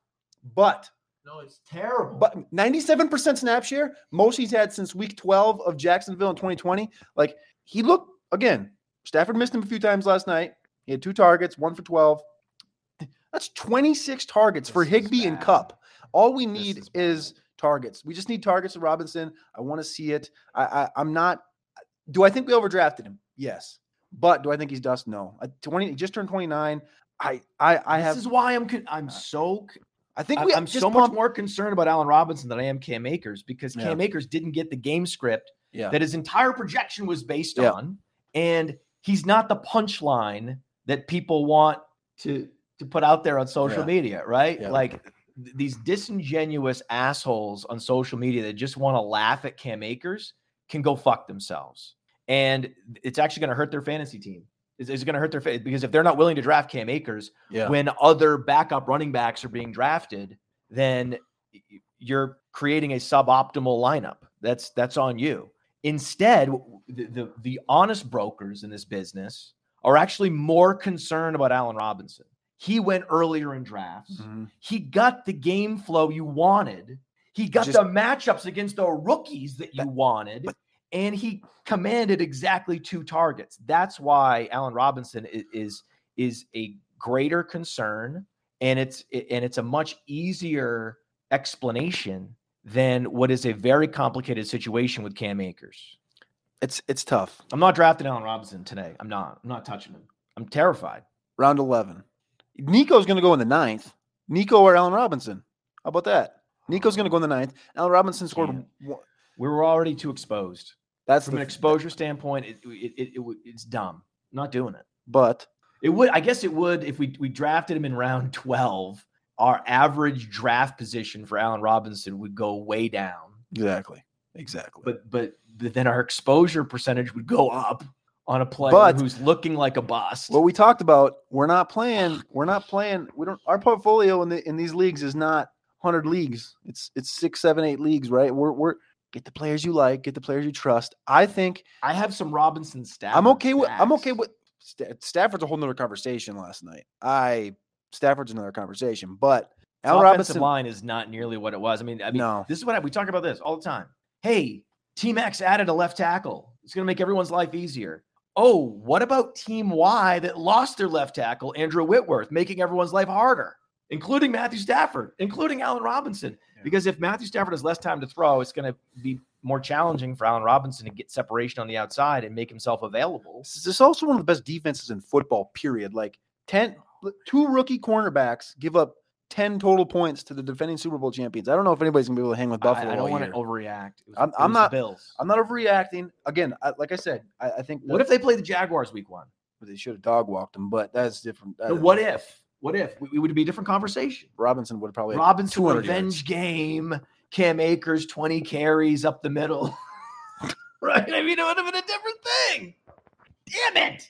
but no, it's terrible. but 97% snap share, most he's had since week 12 of Jacksonville in 2020. Like he looked again, Stafford missed him a few times last night. He had two targets, one for 12. That's 26 targets for This is Higbee and. Kupp. All we This need is is, targets. We just need targets to Robinson. I want to see it. I, I I'm not. Do I think we overdrafted him? Yes. But do I think he's dust? No. At 20, he just turned 29. I I I this have. This is why I'm con- I'm so c- I think we. I'm just so much more concerned about Allen Robinson than I am Cam Akers because Yeah. Cam Akers didn't get the game script Yeah. that his entire projection was based Yeah. on, and he's not the punchline that people want to to put out there on social Yeah. media, right? Yeah. Like th- these disingenuous assholes on social media that just want to laugh at Cam Akers can go fuck themselves, and it's actually going to hurt their fantasy team. It's, it's going to hurt their fa- because if they're not willing to draft Cam Akers, Yeah. when other backup running backs are being drafted, then you're creating a suboptimal lineup. That's that's on you. Instead, the, the the honest brokers in this business are actually more concerned about Allen Robinson. He went earlier in drafts. Mhm. He got the game flow you wanted. He got Just- the matchups against the rookies that you wanted. but- and he commanded exactly two targets. That's why Allen Robinson i- is is a greater concern and it's and it's a much easier explanation than what is a very complicated situation with Cam Akers. It's it's tough. I'm not drafting Allen Robinson today. I'm not. I'm not touching him. I'm terrified. Round 11. Nico's going to go in the ninth. Nico or Allen Robinson. How about that? Nico's going to go in the ninth. Allen Robinson scored. One- We were already too exposed. That's From the an exposure standpoint, it, it, it, it it's dumb. I'm not doing it. But It would, I guess it would if we we drafted him in round 12, our average draft position for Allen Robinson would go way down. exactly, exactly. But but, but then our exposure percentage would go up on a player But- who's looking like a bust. what we talked about, we're not playing. We're not playing. We don't. Our portfolio in the in these leagues is not hundred leagues. It's it's six, seven, eight leagues, right? We're we're get the players you like, get the players you trust. I think I have some Robinson stats. I'm okay with. I'm okay with. Stafford's a whole nother conversation last night. I Stafford's another conversation, but offensive Robinson. line is not nearly what it was. I mean, I mean, No. this is what I, we talk about this all the time. Hey, Team X added a left tackle. It's going to make everyone's life easier. Oh, what about Team Y that lost their left tackle, Andrew Whitworth, making everyone's life harder, including Matthew Stafford, including Allen Robinson? Yeah. Because if Matthew Stafford has less time to throw, it's going to be more challenging for Allen Robinson to get separation on the outside and make himself available. This is also one of the best defenses in football. Period. Like 10, two rookie cornerbacks give up ten total points to the defending Super Bowl champions. I don't know if anybody's gonna be able to hang with Buffalo. I, all don't want to overreact. Was- I'm- I'm not- Bills. I'm not overreacting. Again, I, like I said, I, I think what if they play the Jaguars week one? But they should have dog walked them? But that's different. That- what if? What if? It would be a different conversation. Robinson would probably Robinson 200 revenge yards. game. Cam Akers, 20 carries up the middle. right? I mean, it would have been a different thing. Damn it.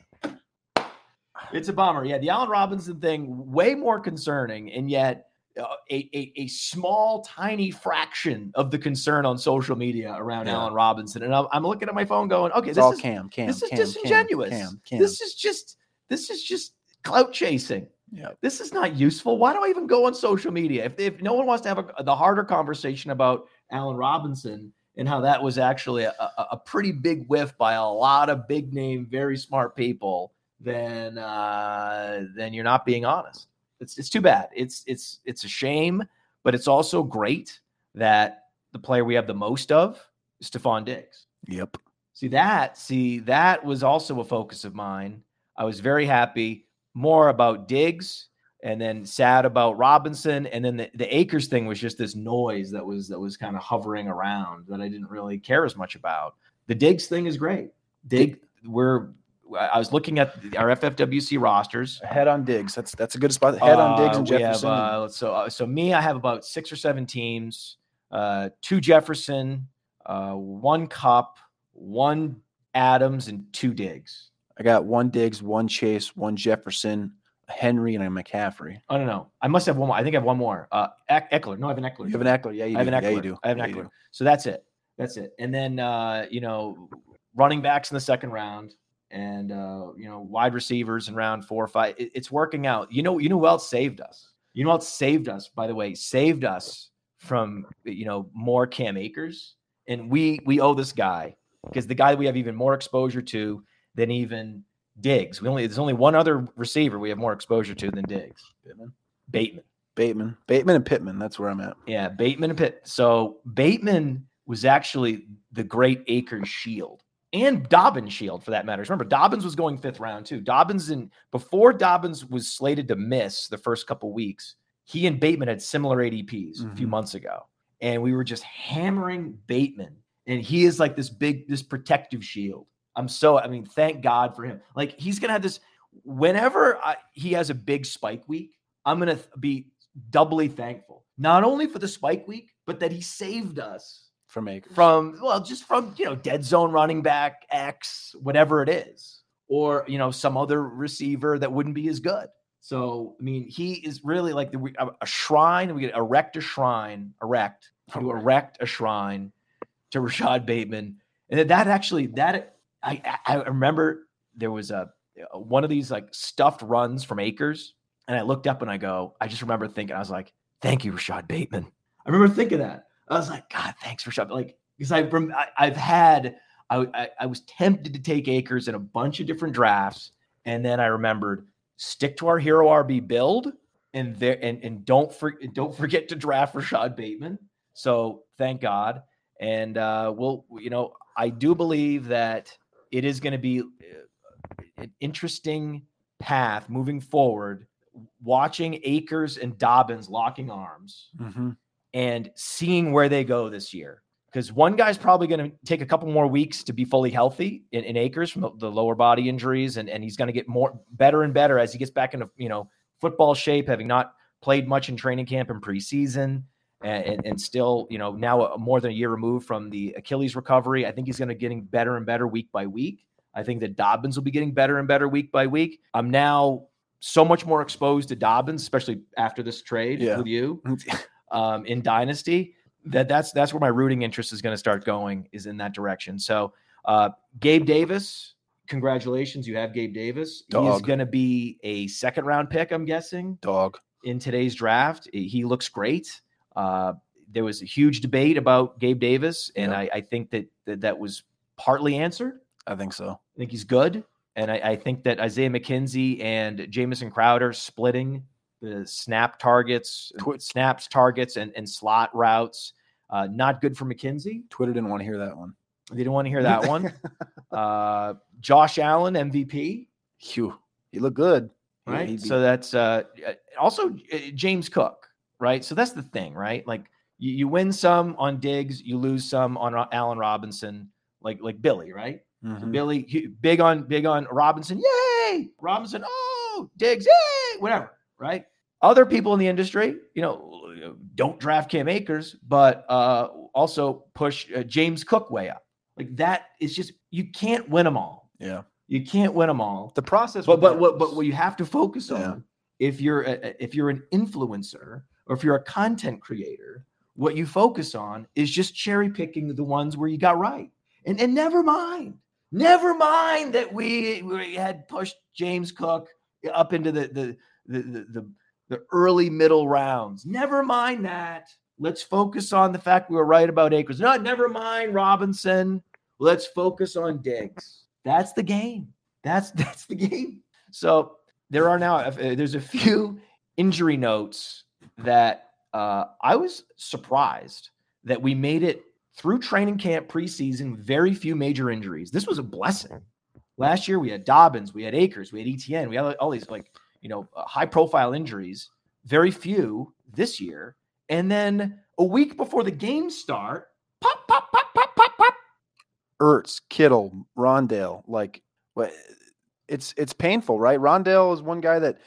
It's a bummer. Yeah, the Allen Robinson thing, way more concerning. And yet, uh, a, a, a small, tiny fraction of the concern on social media around Yeah. Allen Robinson. And I'm, I'm looking at my phone going, okay, It's this all is, Cam. Cam. this is Cam, disingenuous. Cam. Cam. This is just, this is just clout chasing. Yeah. This is not useful. Why do I even go on social media? If, if no one wants to have a, the harder conversation about Allen Robinson and how that was actually a, a, a pretty big whiff by a lot of big name, very smart people, then uh, then you're not being honest. It's it's too bad. It's it's it's a shame, but it's also great that the player we have the most of is Stefon Diggs. Yep. See that? See, that was also a focus of mine. I was very happy more about Diggs and then sad about Robinson. And then the, the Akers thing was just this noise that was that was kind of hovering around that I didn't really care as much about. The Diggs thing is great. Dig we're I was looking at our FFWC rosters. Head on Diggs. That's that's a good spot. Head on Diggs Uh, and we Jefferson. Have, uh, so, uh, so me, I have about six or seven teams. Uh, two Jefferson, uh, one Kupp, one Adams, and two Diggs. I got one Diggs, one Chase, one Jefferson, Henry, and a McCaffrey. I don't know. I must have one more. I think I have one more. Uh, Ekeler. No, I have an Ekeler. You have an Ekeler. Yeah, you I do. have an Ekeler. Yeah, you do. I have an Yeah, Ekeler. So that's it. That's it. And then uh, you know, running backs in the second round, and uh, you know, wide receivers in round four or five. It- it's working out. You know, you know who else saved us? You know what saved us? By the way, saved us from you know more Cam Akers, and we we owe this guy because the guy that we have even more exposure to than even Diggs. We only there's only one other receiver we have more exposure to than Diggs. Pittman. Bateman. Bateman, Bateman, and Pittman. That's where I'm at. Yeah, Bateman and Pitt. So Bateman was actually the great Akers shield and Dobbins shield for that matter. Remember, Dobbins was going fifth round too. Dobbins and before Dobbins was slated to miss the first couple weeks, he and Bateman had similar ADPs a few Mhm. months ago, and we were just hammering Bateman, and he is like this big, this protective shield. I'm so, I mean, thank God for him. Like he's gonna have this. Whenever I, he has a big spike week, I'm gonna th- be doubly thankful, not only for the spike week, but that he saved us From Akers. from well, just from you know dead zone running back X, whatever it is, or you know some other receiver that wouldn't be as good. So I mean, he is really like the, a, a shrine. We get erect a shrine, erect oh, to Erect. erect a shrine to Rashod Bateman, and that actually that I I I remember there was a one of these like stuffed runs from Akers, and I looked up and I go, I just remember thinking, I was like, thank you, Rashod Bateman. I remember thinking that. I was like, God, thanks for shot. Like, because I've I, I've had I, I I was tempted to take Akers in a bunch of different drafts, and then I remembered stick to our hero RB build, and there and and don't for, don't forget to draft Rashod Bateman. So thank God, and uh, we'll you know I do believe that it is going to be uh, an interesting path moving forward. Watching Akers and Dobbins locking arms Mhm. and seeing where they go this year. Because one guy's probably going to take a couple more weeks to be fully healthy in, in Akers from the, the lower body injuries, and, and he's going to get more better and better as he gets back into you know football shape, having not played much in training camp and preseason, and, and, still you know now more than a year removed from the Achilles recovery. I think he's going to getting better and better week by week. I think that Dobbins will be getting better and better week by week. I'm now so much more exposed to Dobbins, especially after this trade Yeah. with you um, in Dynasty. That that's that's where my rooting interest is going to start going is in that direction. So uh, Gabe Davis, congratulations, you have Gabe Davis. He is going to be a second round pick, I'm guessing, Dog. in today's draft. He looks great. Uh, there was a huge debate about Gabe Davis, and Yep. I, I think that, that that was partly answered. I think so. I think he's good. And I, I think that Isaiah McKenzie and Jamison Crowder splitting the snap targets, Twi- snaps, targets, and, and slot routes. Uh, not good for McKenzie. Twitter didn't want to hear that one. They didn't want to hear that one. uh, Josh Allen, MVP, Phew. He looked good. Right? be- So that's uh, uh, also uh, James Cook, right? So that's the thing, right? Like you, you win some on Diggs, you lose some on Ro- Allen Robinson, like like Billy, right? Mhm. Billy, he- big on big on Robinson. Yay! Robinson. Oh, Diggs. Yay! Whatever. Right. Other people in the industry, you know, don't draft Cam Akers, but uh, also push uh, James Cook way up. Like that is just you can't win them all. Yeah. You can't win them all. The process. But but what but was- what you have to focus on if you're a, if you're an influencer or if you're a content creator, what you focus on is just cherry picking the ones where you got right. And and never mind, never mind that we, we had pushed James Cook up into the the the the, the, the early middle rounds. Never mind that. Let's focus on the fact we were right about Akers. No, never mind Robinson. Let's focus on Diggs. That's the game. That's that's the game. So there are now uh, there's a few injury notes that uh, I was surprised that we made it through training camp preseason. Very few major injuries. This was a blessing. Last year we had Dobbins, we had Akers, we had ETN, we had all these like you know uh, high profile injuries. Very few this year, and then a week before the games start, pop pop pop pop pop pop. Ertz, Kittle, Rondale, like what it's it's painful, right? Rondale is one guy that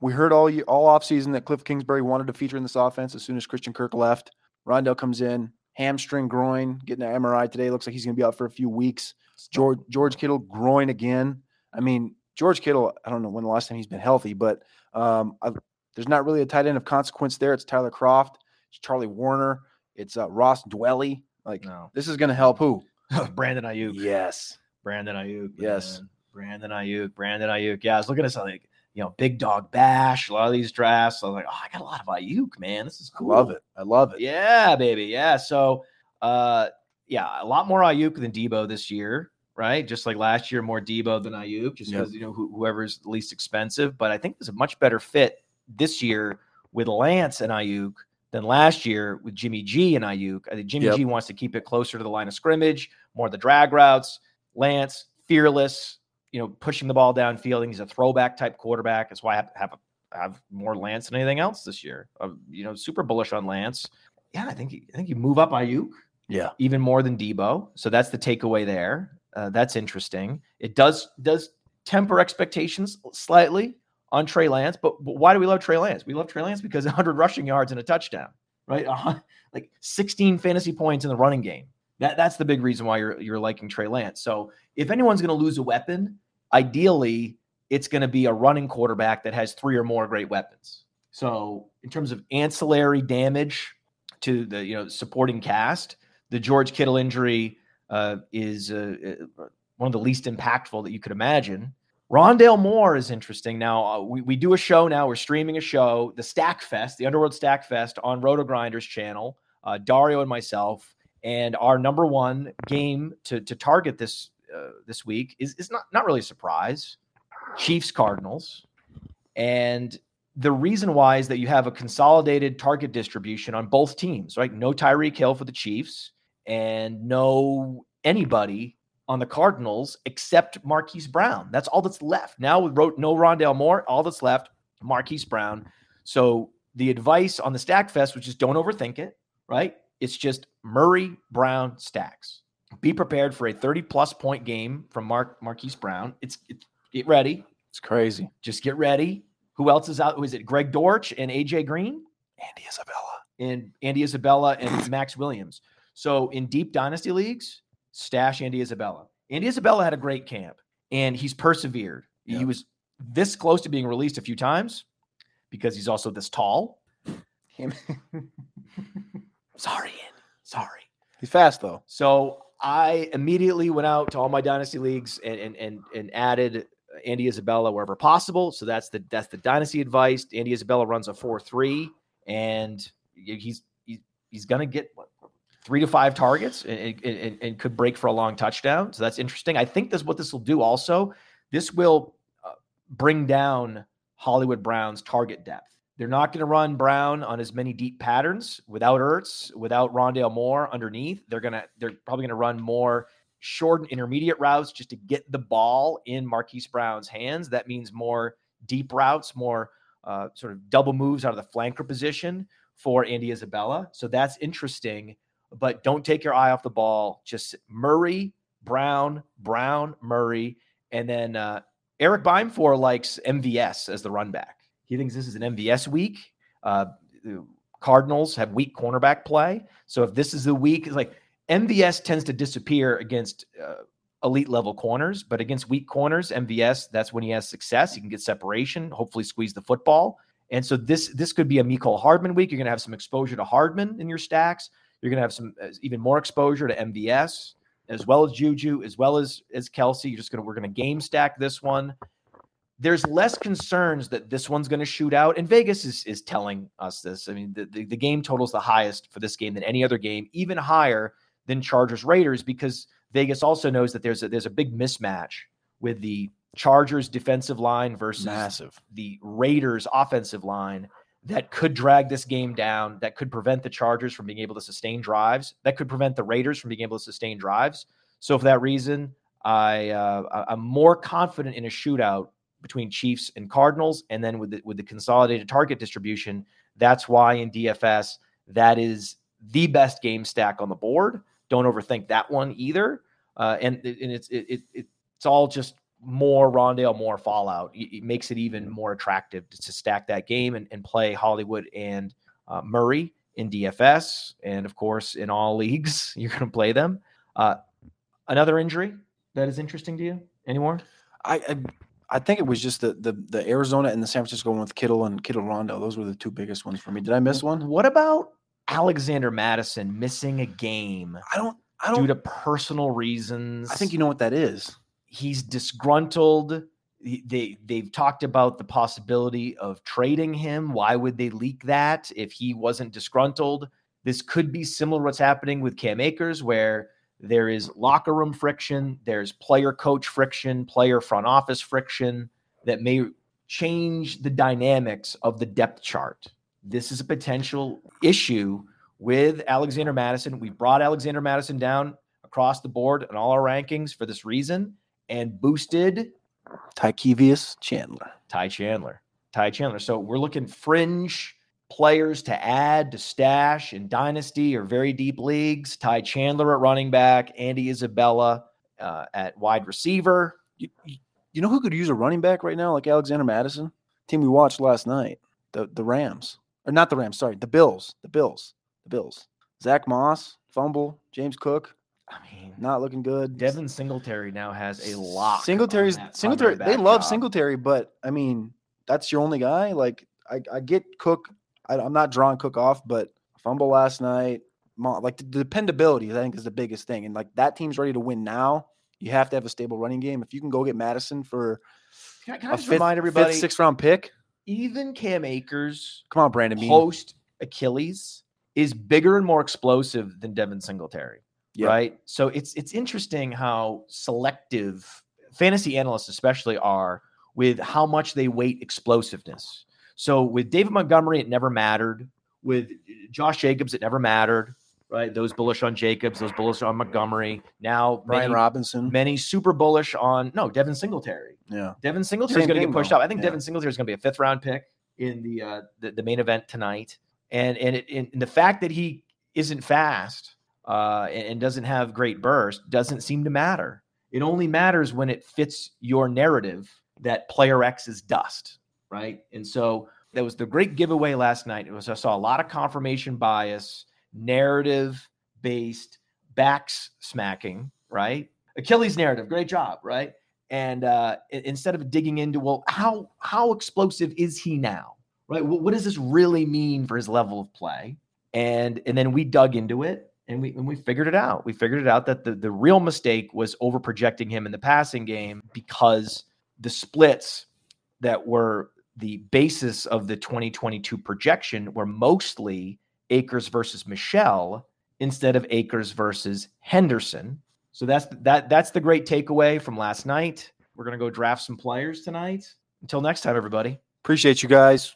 we heard all year, all offseason that Cliff Kingsbury wanted to feature in this offense as soon as Christian Kirk left. Rondale comes in, hamstring groin, getting an MRI today. Looks like he's gonna be out for a few weeks. George George Kittle groin again. I mean, George Kittle, I don't know when the last time he's been healthy, but um, I, there's not really a tight end of consequence there. It's Tyler Kroft, it's Charlie Woerner, it's uh, Ross Dwelley. Like No, this is gonna help who? Brandon Aiyuk. Yes. Brandon Aiyuk. Yes. man. Brandon Aiyuk. Brandon Aiyuk. Yeah, I was looking at something like, you know, big dog bash, a lot of these drafts. I was like, oh, I got a lot of Aiyuk, man. This is I love it. I love it. Yeah, baby. Yeah. So, uh, yeah, a lot more Aiyuk than Deebo this year, right? Just like last year, more Deebo than Aiyuk, just Yep. because, you know, who, whoever's least expensive. But I think there's a much better fit this year with Lance and Aiyuk than last year with Jimmy G and Aiyuk. I think Jimmy Yep. G wants to keep it closer to the line of scrimmage, more of the drag routes. Lance, fearless, you know, pushing the ball downfield. and He's a throwback type quarterback. That's why I have, have, have more Lance than anything else this year. Uh, you know, super bullish on Lance. Yeah, I think I think you move up Aiyuk Yeah. even more than Deebo. So that's the takeaway there. Uh, that's interesting. It does does temper expectations slightly on Trey Lance, but, but why do we love Trey Lance? We love Trey Lance because 100 rushing yards and a touchdown, right? Hun- like 16 fantasy points in the running game. That that's the big reason why you're you're liking Trey Lance. So if anyone's going to lose a weapon, ideally it's going to be a running quarterback that has three or more great weapons. So in terms of ancillary damage to the you know supporting cast, the George Kittle injury uh, is uh, uh, one of the least impactful that you could imagine. Rondale Moore is interesting. Now uh, we, we do a show now. We're streaming a show, the Stack Fest, the Underworld Stack Fest on RotoGrinders channel. Uh, Dario and myself, and our number one game to to target this uh, this week is is not not really a surprise. Chiefs Cardinals, and the reason why is that you have a consolidated target distribution on both teams, right? No Tyreek Hill for the Chiefs and no anybody on the Cardinals except Marquise Brown. That's all that's left. Now we wrote no Rondale Moore, all that's left, Marquise Brown. So the advice on the Stack Fest, which is don't overthink it, right? It's just Murray Brown stacks. Be prepared for a 30 plus point game from Mark Marquise Brown. It's, it's get ready. It's crazy. Just get ready. Who else is out? Who is it? Greg Dortch and AJ Green Andy Isabella. and Andy Isabella and Max Williams. So in deep dynasty leagues, stash Andy Isabella. Andy Isabella had a great camp and he's persevered. He was this close to being released a few times because he's also this tall. Him. Sorry. Sorry. He's fast though. So I immediately went out to all my dynasty leagues and and and, and added Andy Isabella wherever possible. So that's the that's the dynasty advice. Andy Isabella runs a four three, and he's he's, he's gonna get what, three to five targets and, and, and- could break for a long touchdown. So that's interesting. I think this what this will do. Also, this will uh, bring down Hollywood Brown's target depth. They're not going to run Brown on as many deep patterns without Ertz, without Rondale Moore underneath. They're gonna they're probably going to run more short and intermediate routes just to get the ball in Marquise Brown's hands. That means more deep routes, more uh, sort of double moves out of the flanker position for Andy Isabella. So that's interesting. But don't take your eye off the ball. Just Murray, Brown, Brown, Murray, and then uh, Eric Beimfohr likes MVS as the run back. He thinks this is an MVS week. Uh, Cardinals have weak cornerback play. So if this is the week, it's like MVS tends to disappear against uh, elite level corners, but against weak corners, MVS, that's when he has success. He can get separation, hopefully squeeze the football. And so this this could be a Mecole Hardman week. You're going to have some exposure to Hardman in your stacks. You're going to have some uh, even more exposure to MVS as well as Juju, as well as as Kelce. You're just going to we're going to game stack this one. There's less concerns that this one's going to shoot out, and Vegas is is telling us this. I mean, the, the the game total's the highest for this game than any other game, even higher than Chargers Raiders, because Vegas also knows that there's a there's a big mismatch with the Chargers defensive line versus Massive. the Raiders offensive line that could drag this game down, that could prevent the Chargers from being able to sustain drives, that could prevent the Raiders from being able to sustain drives. So for that reason, I uh, I- I'm more confident in a shootout between Chiefs and Cardinals, and then with the, with the consolidated target distribution, that's why in DFS that is the best game stack on the board. Don't overthink that one either. Uh, and and it's it, it, it's all just more Rondale, more Fallout. It, it makes it even more attractive to, to stack that game and, and play Hollywood and uh, Murray in DFS, and of course in all leagues you're going to play them. Uh, another injury that is interesting to you anymore? I, I I think it was just the the the Arizona and the San Francisco one with Kittle and Kittle Rondo. Those were the two biggest ones for me. Did I miss one? What about Alexander Mattison missing a game I don't. I don't. Due to personal reasons? I think you know what that is. he's disgruntled. He- They they've talked about the possibility of trading him. Why would they leak that if he wasn't disgruntled? This could be similar to what's happening with Cam Akers, where there is locker room friction, there's player coach friction, player front office friction that may change the dynamics of the depth chart. this is a potential issue with Alexander Mattison. We brought Alexander Mattison down across the board in all our rankings for this reason and boosted Tykevius Chandler. Ty Chandler. Ty Chandler. So we're looking fringe players to add to stash in dynasty or very deep leagues. Ty Chandler at running back, Andy Isabella uh, at wide receiver. You, you know who could use a running back right now, like Alexander Mattison? Team we watched last night, the the Rams, or not the Rams, sorry, the Bills, the Bills, the Bills. Zach Moss, fumble. James Cook, I mean, not looking good. Devin Singletary now has a lock. Singletary's that Singletary. They love job. Singletary, but I mean, that's your only guy. Like, I, I get Cook. I, I'm not drawing Cook off, but fumble last night. Like the dependability, I think, is the biggest thing. And like that team's ready to win now. You have to have a stable running game. If you can go get Mattison for Can I, can I a just fifth, remind everybody? fifth, sixth round pick, even Cam Akers come on, Brandon post Achilles is bigger and more explosive than Devin Singletary. Yeah. Right. So it's it's interesting how selective fantasy analysts, especially, are with how much they weight explosiveness. So with David Montgomery, it never mattered. With Josh Jacobs, it never mattered. Right. Those bullish on Jacobs, those bullish on Montgomery. Now Brian many, Robinson. many super bullish on no Devin Singletary. Yeah. Devin Singletary is going to get pushed though. up. I think Yeah. Devin Singletary is going to be a fifth round pick in the uh, the, the main event tonight. And and, it, and the fact that he isn't fast uh, and, and doesn't have great burst doesn't seem to matter. It only matters when it fits your narrative that player X is dust, right? And so that was the great giveaway last night. It was I saw a lot of confirmation bias, narrative based backs smacking, right? Achilles narrative, great job, right? And uh, instead of digging into, well, how how explosive is he now, right? What, what does this really mean for his level of play? And and then we dug into it and we and we figured it out. We figured it out that the the real mistake was over projecting him in the passing game because the splits that were the basis of the 2022 projection were mostly Akers versus Michel instead of Akers versus Henderson. So that's that that's the great takeaway from last night. We're going to go draft some players tonight. Until next time everybody. Appreciate you guys.